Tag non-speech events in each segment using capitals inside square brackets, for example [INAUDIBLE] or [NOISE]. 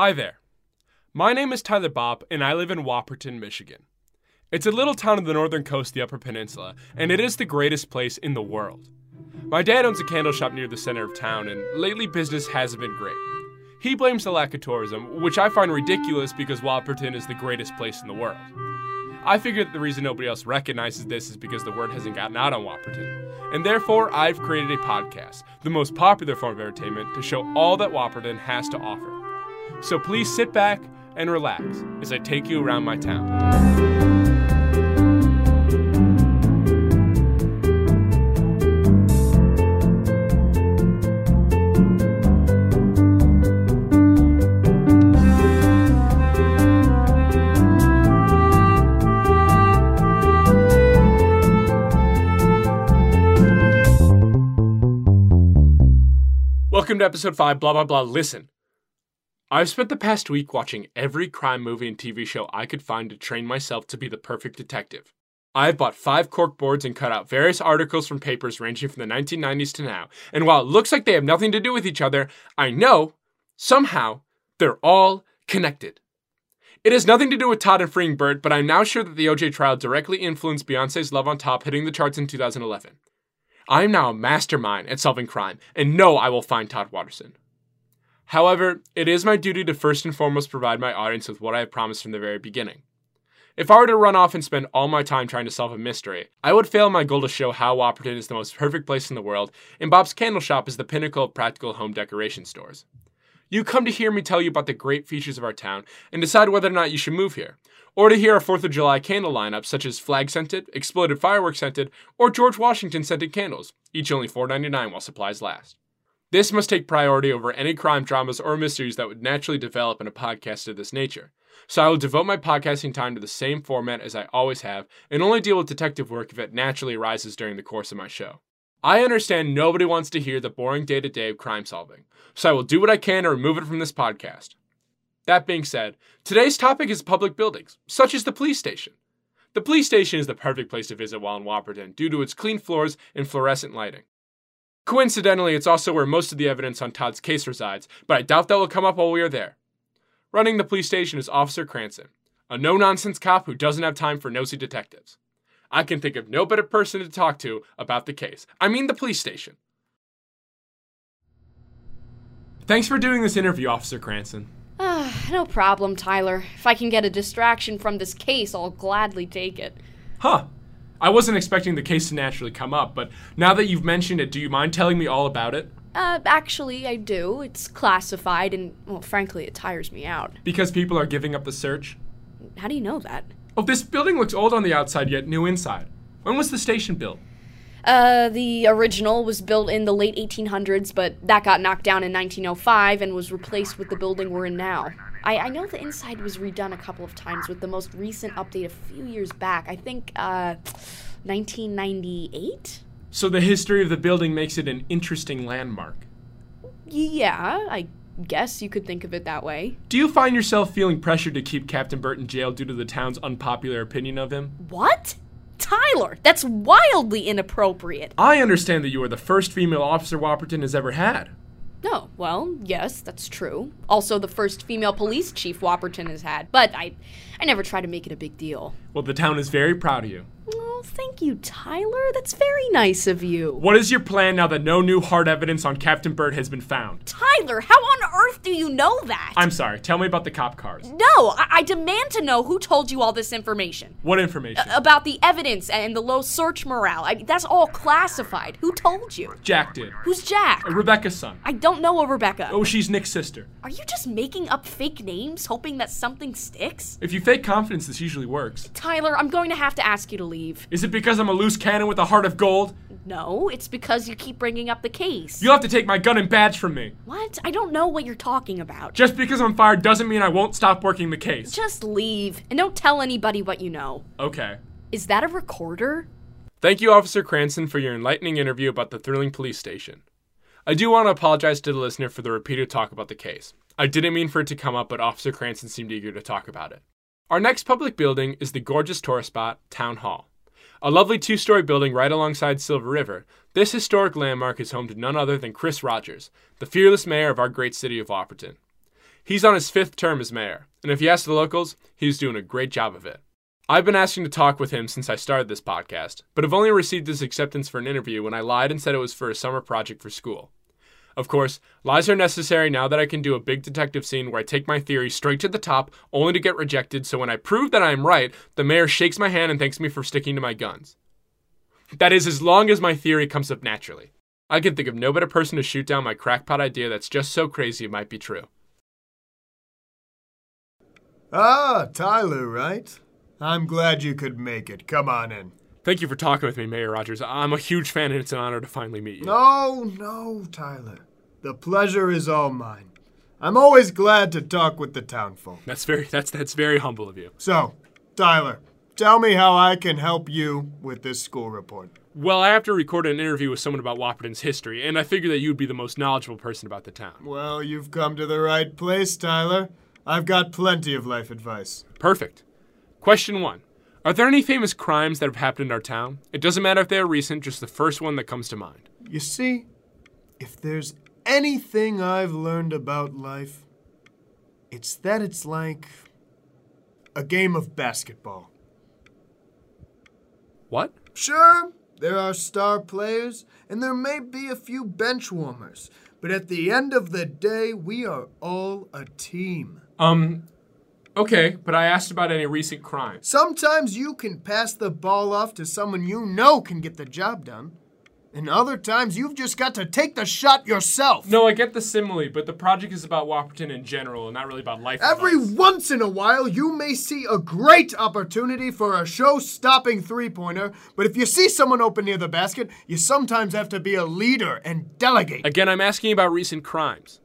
Hi there. My name is Tyler Bopp, and I live in Whopperton, Michigan. It's a little town on the northern coast of the Upper Peninsula, and it is the greatest place in the world. My dad owns a candle shop near the center of town, and lately business hasn't been great. He blames the lack of tourism, which I find ridiculous because Whopperton is the greatest place in the world. I figure that the reason nobody else recognizes this is because the word hasn't gotten out on Whopperton. And therefore, I've created a podcast, the most popular form of entertainment, to show all that Whopperton has to offer. So please sit back and relax as I take you around my town. Welcome to episode 5, blah blah blah. Listen. I've spent the past week watching every crime movie and TV show I could find to train myself to be the perfect detective. I've bought five cork boards and cut out various articles from papers ranging from the 1990s to now, and while it looks like they have nothing to do with each other, I know, somehow, they're all connected. It has nothing to do with Todd and freeing Bert, but I'm now sure that the OJ trial directly influenced Beyonce's Love on Top hitting the charts in 2011. I am now a mastermind at solving crime, and know I will find Todd Watterson. However, it is my duty to first and foremost provide my audience with what I have promised from the very beginning. If I were to run off and spend all my time trying to solve a mystery, I would fail my goal to show how Whopperton is the most perfect place in the world, and Bob's Candle Shop is the pinnacle of practical home decoration stores. You come to hear me tell you about the great features of our town and decide whether or not you should move here, or to hear our 4th of July candle lineup such as flag scented, exploded fireworks scented, or George Washington scented candles, each only $4.99 while supplies last. This must take priority over any crime dramas or mysteries that would naturally develop in a podcast of this nature. So I will devote my podcasting time to the same format as I always have and only deal with detective work if it naturally arises during the course of my show. I understand nobody wants to hear the boring day to day of crime solving, so I will do what I can to remove it from this podcast. That being said, today's topic is public buildings, such as the police station. The police station is the perfect place to visit while in Whopperton due to its clean floors and fluorescent lighting. Coincidentally, it's also where most of the evidence on Todd's case resides, but I doubt that will come up while we are there. Running the police station is Officer Cranston, a no nonsense cop who doesn't have time for nosy detectives. I can think of no better person to talk to about the case. I mean, the police station. Thanks for doing this interview, Officer Cranston. Ah, no problem, Tyler. If I can get a distraction from this case, I'll gladly take it. Huh. I wasn't expecting the case to naturally come up, but now that you've mentioned it, do you mind telling me all about it? Uh, actually, I do. It's classified, and, well, frankly, it tires me out. Because people are giving up the search? How do you know that? Oh, this building looks old on the outside, yet new inside. When was the station built? Uh, the original was built in the late 1800s, but that got knocked down in 1905 and was replaced with the building we're in now. I, I know the inside was redone a couple of times with the most recent update a few years back. I think, uh, 1998? So the history of the building makes it an interesting landmark. Yeah, I guess you could think of it that way. Do you find yourself feeling pressured to keep Captain Burt in jail due to the town's unpopular opinion of him? What? Tyler, that's wildly inappropriate. I understand that you are the first female officer Whopperton has ever had. No, well, yes, that's true. Also, the first female police chief Whopperton has had, but I, I never try to make it a big deal. Well, the town is very proud of you. Oh, thank you, Tyler. That's very nice of you. What is your plan now that no new hard evidence on Captain Bert has been found? Tyler, how on earth do you know that? I'm sorry, tell me about the cop cars. No, I, I demand to know who told you all this information. What information? About the evidence and the low search morale. I, that's all classified. Who told you? Jack did. Who's Jack? Uh, Rebecca's son. I don't know a Rebecca. Oh, she's Nick's sister. Are you just making up fake names, hoping that something sticks? If you fake confidence, this usually works. Tyler, I'm going to have to ask you to leave. Is it because I'm a loose cannon with a heart of gold? No, it's because you keep bringing up the case. You'll have to take my gun and badge from me. What? I don't know what you're talking about. Just because I'm fired doesn't mean I won't stop working the case. Just leave and don't tell anybody what you know. Okay. Is that a recorder? Thank you, Officer Cranston, for your enlightening interview about the thrilling police station. I do want to apologize to the listener for the repeated talk about the case. I didn't mean for it to come up, but Officer Cranston seemed eager to talk about it. Our next public building is the gorgeous tourist spot, Town Hall. A lovely two story building right alongside Silver River, this historic landmark is home to none other than Chris Rogers, the fearless mayor of our great city of Whopperton. He's on his fifth term as mayor, and if you ask the locals, he's doing a great job of it. I've been asking to talk with him since I started this podcast, but have only received his acceptance for an interview when I lied and said it was for a summer project for school. Of course, lies are necessary now that I can do a big detective scene where I take my theory straight to the top, only to get rejected, so when I prove that I am right, the mayor shakes my hand and thanks me for sticking to my guns. That is, as long as my theory comes up naturally. I can think of no better person to shoot down my crackpot idea that's just so crazy it might be true. Ah, Tyler, right? I'm glad you could make it. Come on in. Thank you for talking with me, Mayor Rogers. I'm a huge fan and it's an honor to finally meet you. No, no, Tyler. The pleasure is all mine. I'm always glad to talk with the townfolk. That's very that's that's very humble of you. So, Tyler, tell me how I can help you with this school report. Well, I have to record an interview with someone about Whopperton's history, and I figure that you'd be the most knowledgeable person about the town. Well, you've come to the right place, Tyler. I've got plenty of life advice. Perfect. Question one Are there any famous crimes that have happened in our town? It doesn't matter if they are recent, just the first one that comes to mind. You see, if there's anything I've learned about life, it's that it's like a game of basketball. What? Sure, there are star players, and there may be a few bench warmers, but at the end of the day, we are all a team. Um, okay, but I asked about any recent crimes. Sometimes you can pass the ball off to someone you know can get the job done. And other times you've just got to take the shot yourself. No, I get the simile, but the project is about Whopperton in general and not really about life. Every advice. once in a while, you may see a great opportunity for a show stopping three pointer, but if you see someone open near the basket, you sometimes have to be a leader and delegate. Again, I'm asking about recent crimes.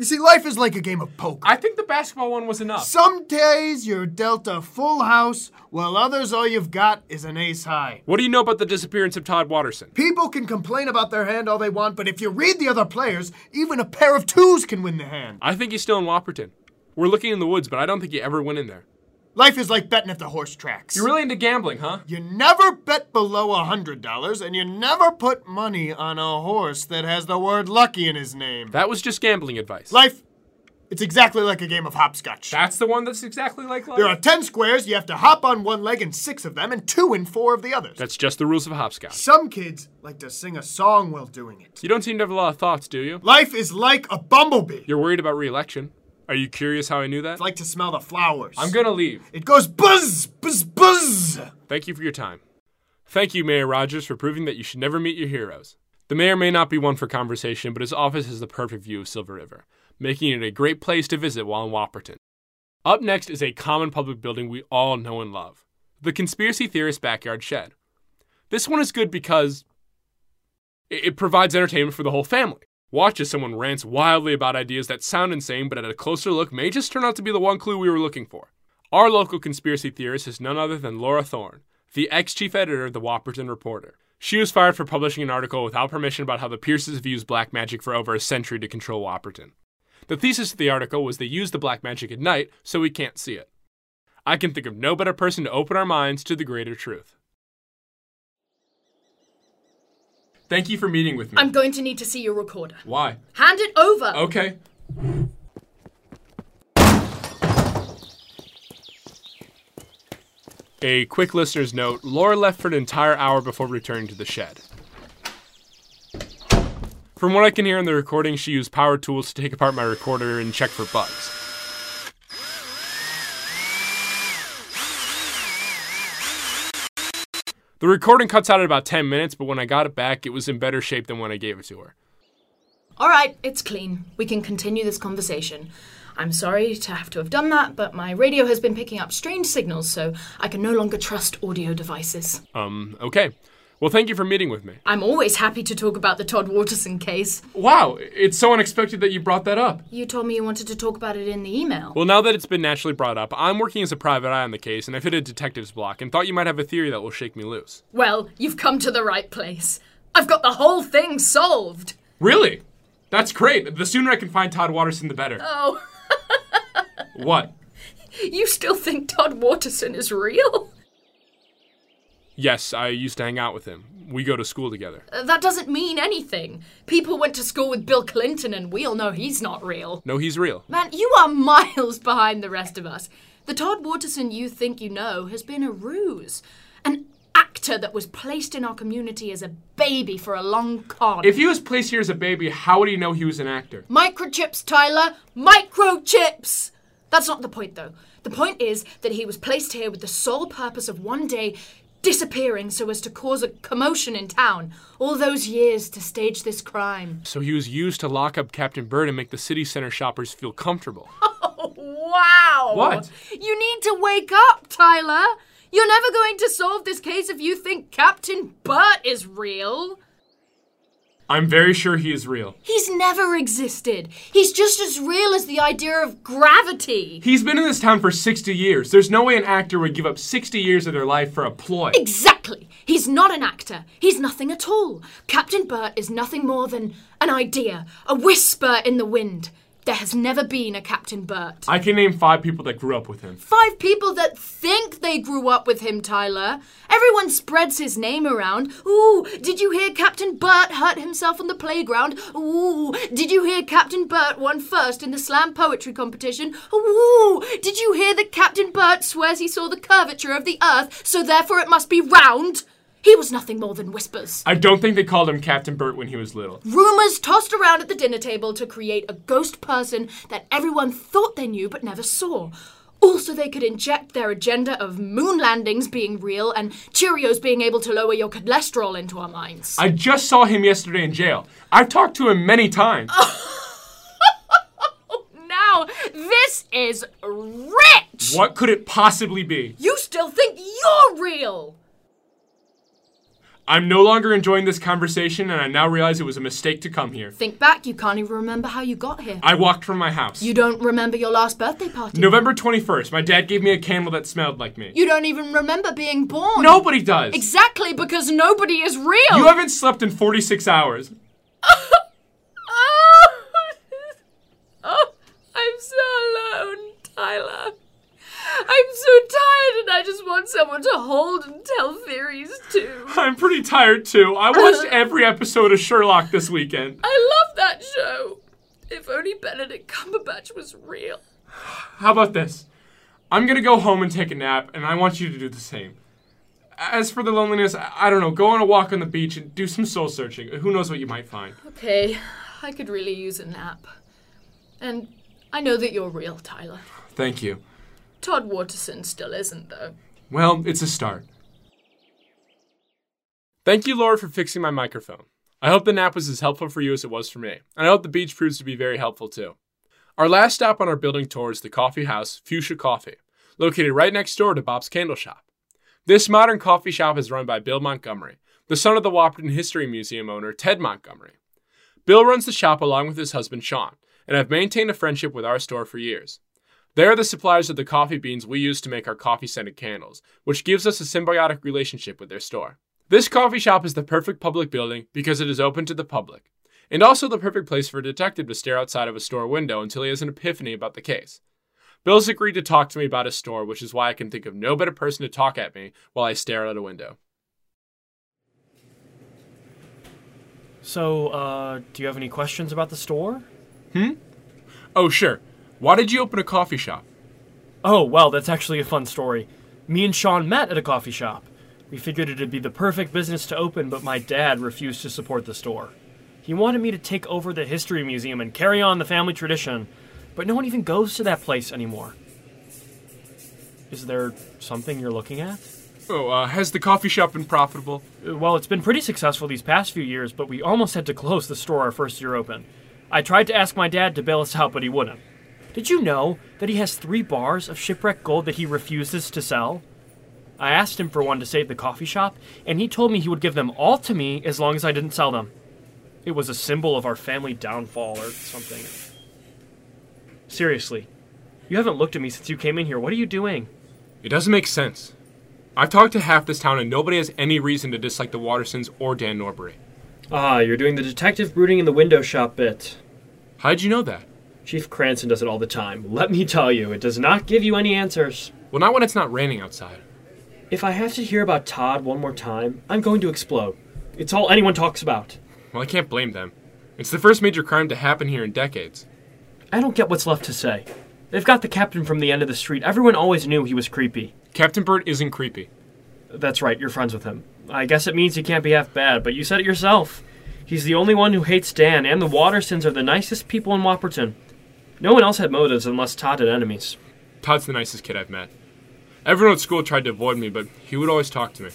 You see, life is like a game of poker. I think the basketball one was enough. Some days you're dealt a full house, while others all you've got is an ace high. What do you know about the disappearance of Todd Watterson? People can complain about their hand all they want, but if you read the other players, even a pair of twos can win the hand. I think he's still in Whopperton. We're looking in the woods, but I don't think he ever went in there. Life is like betting at the horse tracks. You're really into gambling, huh? You never bet below a hundred dollars, and you never put money on a horse that has the word lucky in his name. That was just gambling advice. Life, it's exactly like a game of hopscotch. That's the one that's exactly like life. There are ten squares, you have to hop on one leg in six of them, and two in four of the others. That's just the rules of hopscotch. Some kids like to sing a song while doing it. You don't seem to have a lot of thoughts, do you? Life is like a bumblebee. You're worried about re-election. Are you curious how I knew that? It's like to smell the flowers. I'm gonna leave. It goes buzz, buzz, buzz. Thank you for your time. Thank you, Mayor Rogers, for proving that you should never meet your heroes. The mayor may not be one for conversation, but his office has the perfect view of Silver River, making it a great place to visit while in Whopperton. Up next is a common public building we all know and love the Conspiracy Theorist Backyard Shed. This one is good because it provides entertainment for the whole family. Watch as someone rants wildly about ideas that sound insane, but at a closer look may just turn out to be the one clue we were looking for. Our local conspiracy theorist is none other than Laura Thorne, the ex chief editor of the Whopperton Reporter. She was fired for publishing an article without permission about how the Pierces have used black magic for over a century to control Whopperton. The thesis of the article was they use the black magic at night so we can't see it. I can think of no better person to open our minds to the greater truth. Thank you for meeting with me. I'm going to need to see your recorder. Why? Hand it over. Okay. A quick listener's note Laura left for an entire hour before returning to the shed. From what I can hear in the recording, she used power tools to take apart my recorder and check for bugs. The recording cuts out at about 10 minutes, but when I got it back, it was in better shape than when I gave it to her. All right, it's clean. We can continue this conversation. I'm sorry to have to have done that, but my radio has been picking up strange signals, so I can no longer trust audio devices. Um, okay. Well, thank you for meeting with me. I'm always happy to talk about the Todd Waterson case. Wow, it's so unexpected that you brought that up. You told me you wanted to talk about it in the email. Well, now that it's been naturally brought up, I'm working as a private eye on the case, and I've hit a detective's block and thought you might have a theory that will shake me loose. Well, you've come to the right place. I've got the whole thing solved. Really? That's great. The sooner I can find Todd Waterson, the better. Oh, [LAUGHS] What? you still think Todd Waterson is real? Yes, I used to hang out with him. We go to school together. Uh, That doesn't mean anything. People went to school with Bill Clinton, and we all know he's not real. No, he's real. Man, you are [LAUGHS] miles behind the rest of us. The Todd Waterson you think you know has been a ruse. An actor that was placed in our community as a baby for a long con. If he was placed here as a baby, how would he know he was an actor? Microchips, Tyler! Microchips! That's not the point, though. The point is that he was placed here with the sole purpose of one day disappearing so as to cause a commotion in town. All those years to stage this crime. So he was used to lock up Captain Bert and make the city center shoppers feel comfortable. Oh, [LAUGHS] wow! What? You need to wake up, Tyler! You're never going to solve this case if you think Captain Bert is real. I'm very sure he is real. He's never existed. He's just as real as the idea of gravity. He's been in this town for 60 years. There's no way an actor would give up 60 years of their life for a ploy. Exactly. He's not an actor. He's nothing at all. Captain Bert is nothing more than an idea, a whisper in the wind. There has never been a Captain Bert. I can name five people that grew up with him. Five people that think they grew up with him, Tyler. Everyone spreads his name around. Ooh, did you hear Captain Bert hurt himself on the playground? Ooh, did you hear Captain Bert won first in the slam poetry competition? Ooh, did you hear that Captain Bert swears he saw the curvature of the earth, so therefore it must be round? He was nothing more than whispers. I don't think they called him Captain Bert when he was little. Rumors tossed around at the dinner table to create a ghost person that everyone thought they knew but never saw. Also, they could inject their agenda of moon landings being real and Cheerios being able to lower your cholesterol into our minds. I just saw him yesterday in jail. I've talked to him many times. [LAUGHS] now, this is rich! What could it possibly be? You still think you're real! I'm no longer enjoying this conversation, and I now realize it was a mistake to come here. Think back, you can't even remember how you got here. I walked from my house. You don't remember your last birthday party. November 21st, my dad gave me a candle that smelled like me. You don't even remember being born. Nobody does. Exactly, because nobody is real. You haven't slept in 46 hours. [LAUGHS] Oh, oh, I'm so alone, Tyler. I'm so tired and I just want someone to hold and tell theories to. [LAUGHS] I'm pretty tired too. I watched uh-huh. every episode of Sherlock this weekend. I love that show. If only Benedict Cumberbatch was real. How about this? I'm gonna go home and take a nap, and I want you to do the same. As for the loneliness, I I don't know. Go on a walk on the beach and do some soul searching. Who knows what you might find? Okay, I could really use a nap. And I know that you're real, Tyler. Thank you. Todd Waterson still isn't, though. Well, it's a start. Thank you, Laura, for fixing my microphone. I hope the nap was as helpful for you as it was for me, and I hope the beach proves to be very helpful too. Our last stop on our building tour is the coffee house Fuchsia Coffee, located right next door to Bob's Candle Shop. This modern coffee shop is run by Bill Montgomery, the son of the Whopperton History Museum owner Ted Montgomery. Bill runs the shop along with his husband Sean, and have maintained a friendship with our store for years. They are the suppliers of the coffee beans we use to make our coffee scented candles, which gives us a symbiotic relationship with their store. This coffee shop is the perfect public building because it is open to the public, and also the perfect place for a detective to stare outside of a store window until he has an epiphany about the case. Bill's agreed to talk to me about his store, which is why I can think of no better person to talk at me while I stare out a window. So, uh, do you have any questions about the store? Hmm? Oh, sure. Why did you open a coffee shop? Oh, well, that's actually a fun story. Me and Sean met at a coffee shop. We figured it'd be the perfect business to open, but my dad refused to support the store. He wanted me to take over the history museum and carry on the family tradition, but no one even goes to that place anymore. Is there something you're looking at? Oh, uh, has the coffee shop been profitable? Uh, Well, it's been pretty successful these past few years, but we almost had to close the store our first year open. I tried to ask my dad to bail us out, but he wouldn't. Did you know that he has three bars of shipwreck gold that he refuses to sell? I asked him for one to save the coffee shop, and he told me he would give them all to me as long as I didn't sell them. It was a symbol of our family downfall or something. Seriously, you haven't looked at me since you came in here. What are you doing? It doesn't make sense. I've talked to half this town and nobody has any reason to dislike the Watersons or Dan Norbury. Ah, you're doing the detective brooding in the window shop bit. How'd you know that? Chief Cranston does it all the time. Let me tell you, it does not give you any answers. Well, not when it's not raining outside. If I have to hear about Todd one more time, I'm going to explode. It's all anyone talks about. Well, I can't blame them. It's the first major crime to happen here in decades. I don't get what's left to say. They've got the captain from the end of the street. Everyone always knew he was creepy. Captain Burt isn't creepy. That's right, you're friends with him. I guess it means he can't be half bad, but you said it yourself. He's the only one who hates Dan, and the Watersons are the nicest people in Whopperton. No one else had motives unless Todd had enemies. Todd's the nicest kid I've met. Everyone at school tried to avoid me, but he would always talk to me.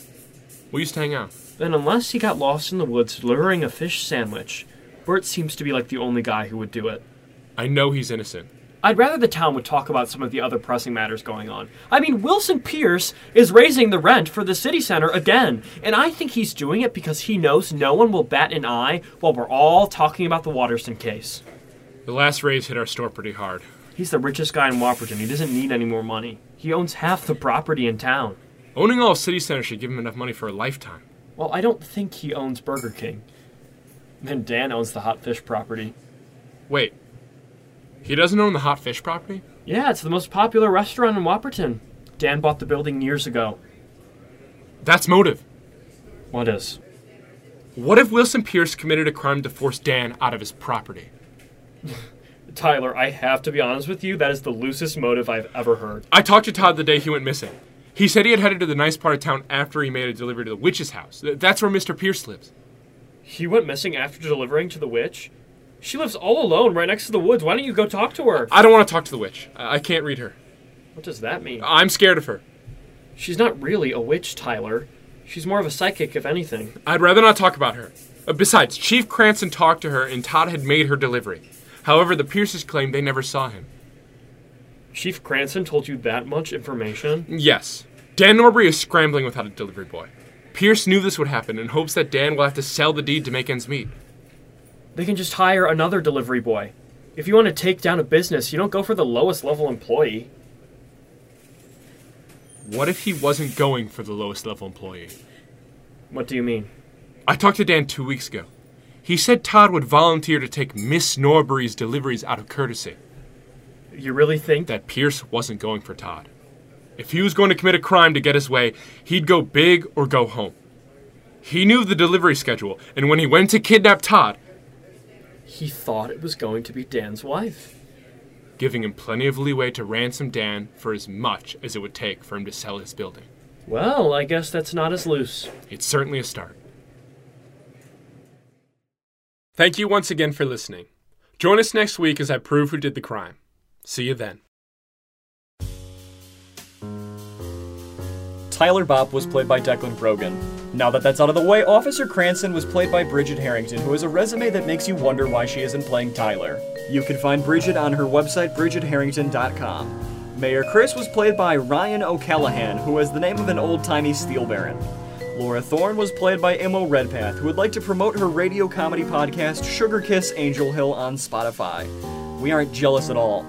We used to hang out. Then, unless he got lost in the woods delivering a fish sandwich, Bert seems to be like the only guy who would do it. I know he's innocent. I'd rather the town would talk about some of the other pressing matters going on. I mean, Wilson Pierce is raising the rent for the city center again, and I think he's doing it because he knows no one will bat an eye while we're all talking about the Waterston case. The last raise hit our store pretty hard. He's the richest guy in Whopperton. He doesn't need any more money. He owns half the property in town. Owning all of City Center should give him enough money for a lifetime. Well, I don't think he owns Burger King. Then Dan owns the hot fish property. Wait. He doesn't own the hot fish property? Yeah, it's the most popular restaurant in Whopperton. Dan bought the building years ago. That's motive. What is? What if Wilson Pierce committed a crime to force Dan out of his property? Tyler, I have to be honest with you, that is the loosest motive I've ever heard. I talked to Todd the day he went missing. He said he had headed to the nice part of town after he made a delivery to the witch's house. Th- That's where Mr. Pierce lives. He went missing after delivering to the witch? She lives all alone right next to the woods. Why don't you go talk to her? I don't want to talk to the witch. I I can't read her. What does that mean? I'm scared of her. She's not really a witch, Tyler. She's more of a psychic, if anything. I'd rather not talk about her. Uh, besides, Chief Cranston talked to her and Todd had made her delivery. However, the Pierces claim they never saw him. Chief Cranston told you that much information? Yes. Dan Norbury is scrambling without a delivery boy. Pierce knew this would happen and hopes that Dan will have to sell the deed to make ends meet. They can just hire another delivery boy. If you want to take down a business, you don't go for the lowest level employee. What if he wasn't going for the lowest level employee? What do you mean? I talked to Dan two weeks ago. He said Todd would volunteer to take Miss Norbury's deliveries out of courtesy. You really think That Pierce wasn't going for Todd. If he was going to commit a crime to get his way, he'd go big or go home. He knew the delivery schedule, and when he went to kidnap Todd, he thought it was going to be Dan's wife? giving him plenty of leeway to ransom Dan for as much as it would take for him to sell his building. Well, I guess that's not as loose. It's certainly a start. Thank you once again for listening. Join us next week as I prove who did the crime. See you then. Tyler Bopp was played by Declan Brogan. Now that that's out of the way, Officer Cranston was played by Bridget Harrington, who has a resume that makes you wonder why she isn't playing Tyler. You can find Bridget on her website, bridgetharrington.com. Mayor Chris was played by Ryan O'Callahan, who has the name of an old timey steel baron. Laura Thorne was played by Imo Redpath, who would like to promote her radio comedy podcast, Sugar Kiss Angel Hill, on Spotify. We aren't jealous at all.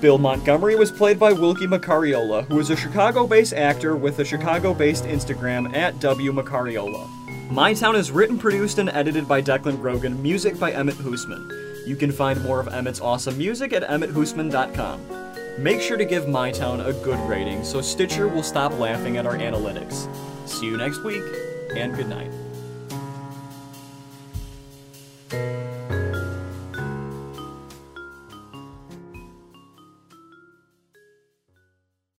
Bill Montgomery was played by Wilkie Macariola, who is a Chicago based actor with a Chicago based Instagram at W Macariola. My Town is written, produced, and edited by Declan Brogan, music by Emmett Hoosman. You can find more of Emmett's awesome music at emmetthoosman.com. Make sure to give My Town a good rating so Stitcher will stop laughing at our analytics. See you next week, and good night.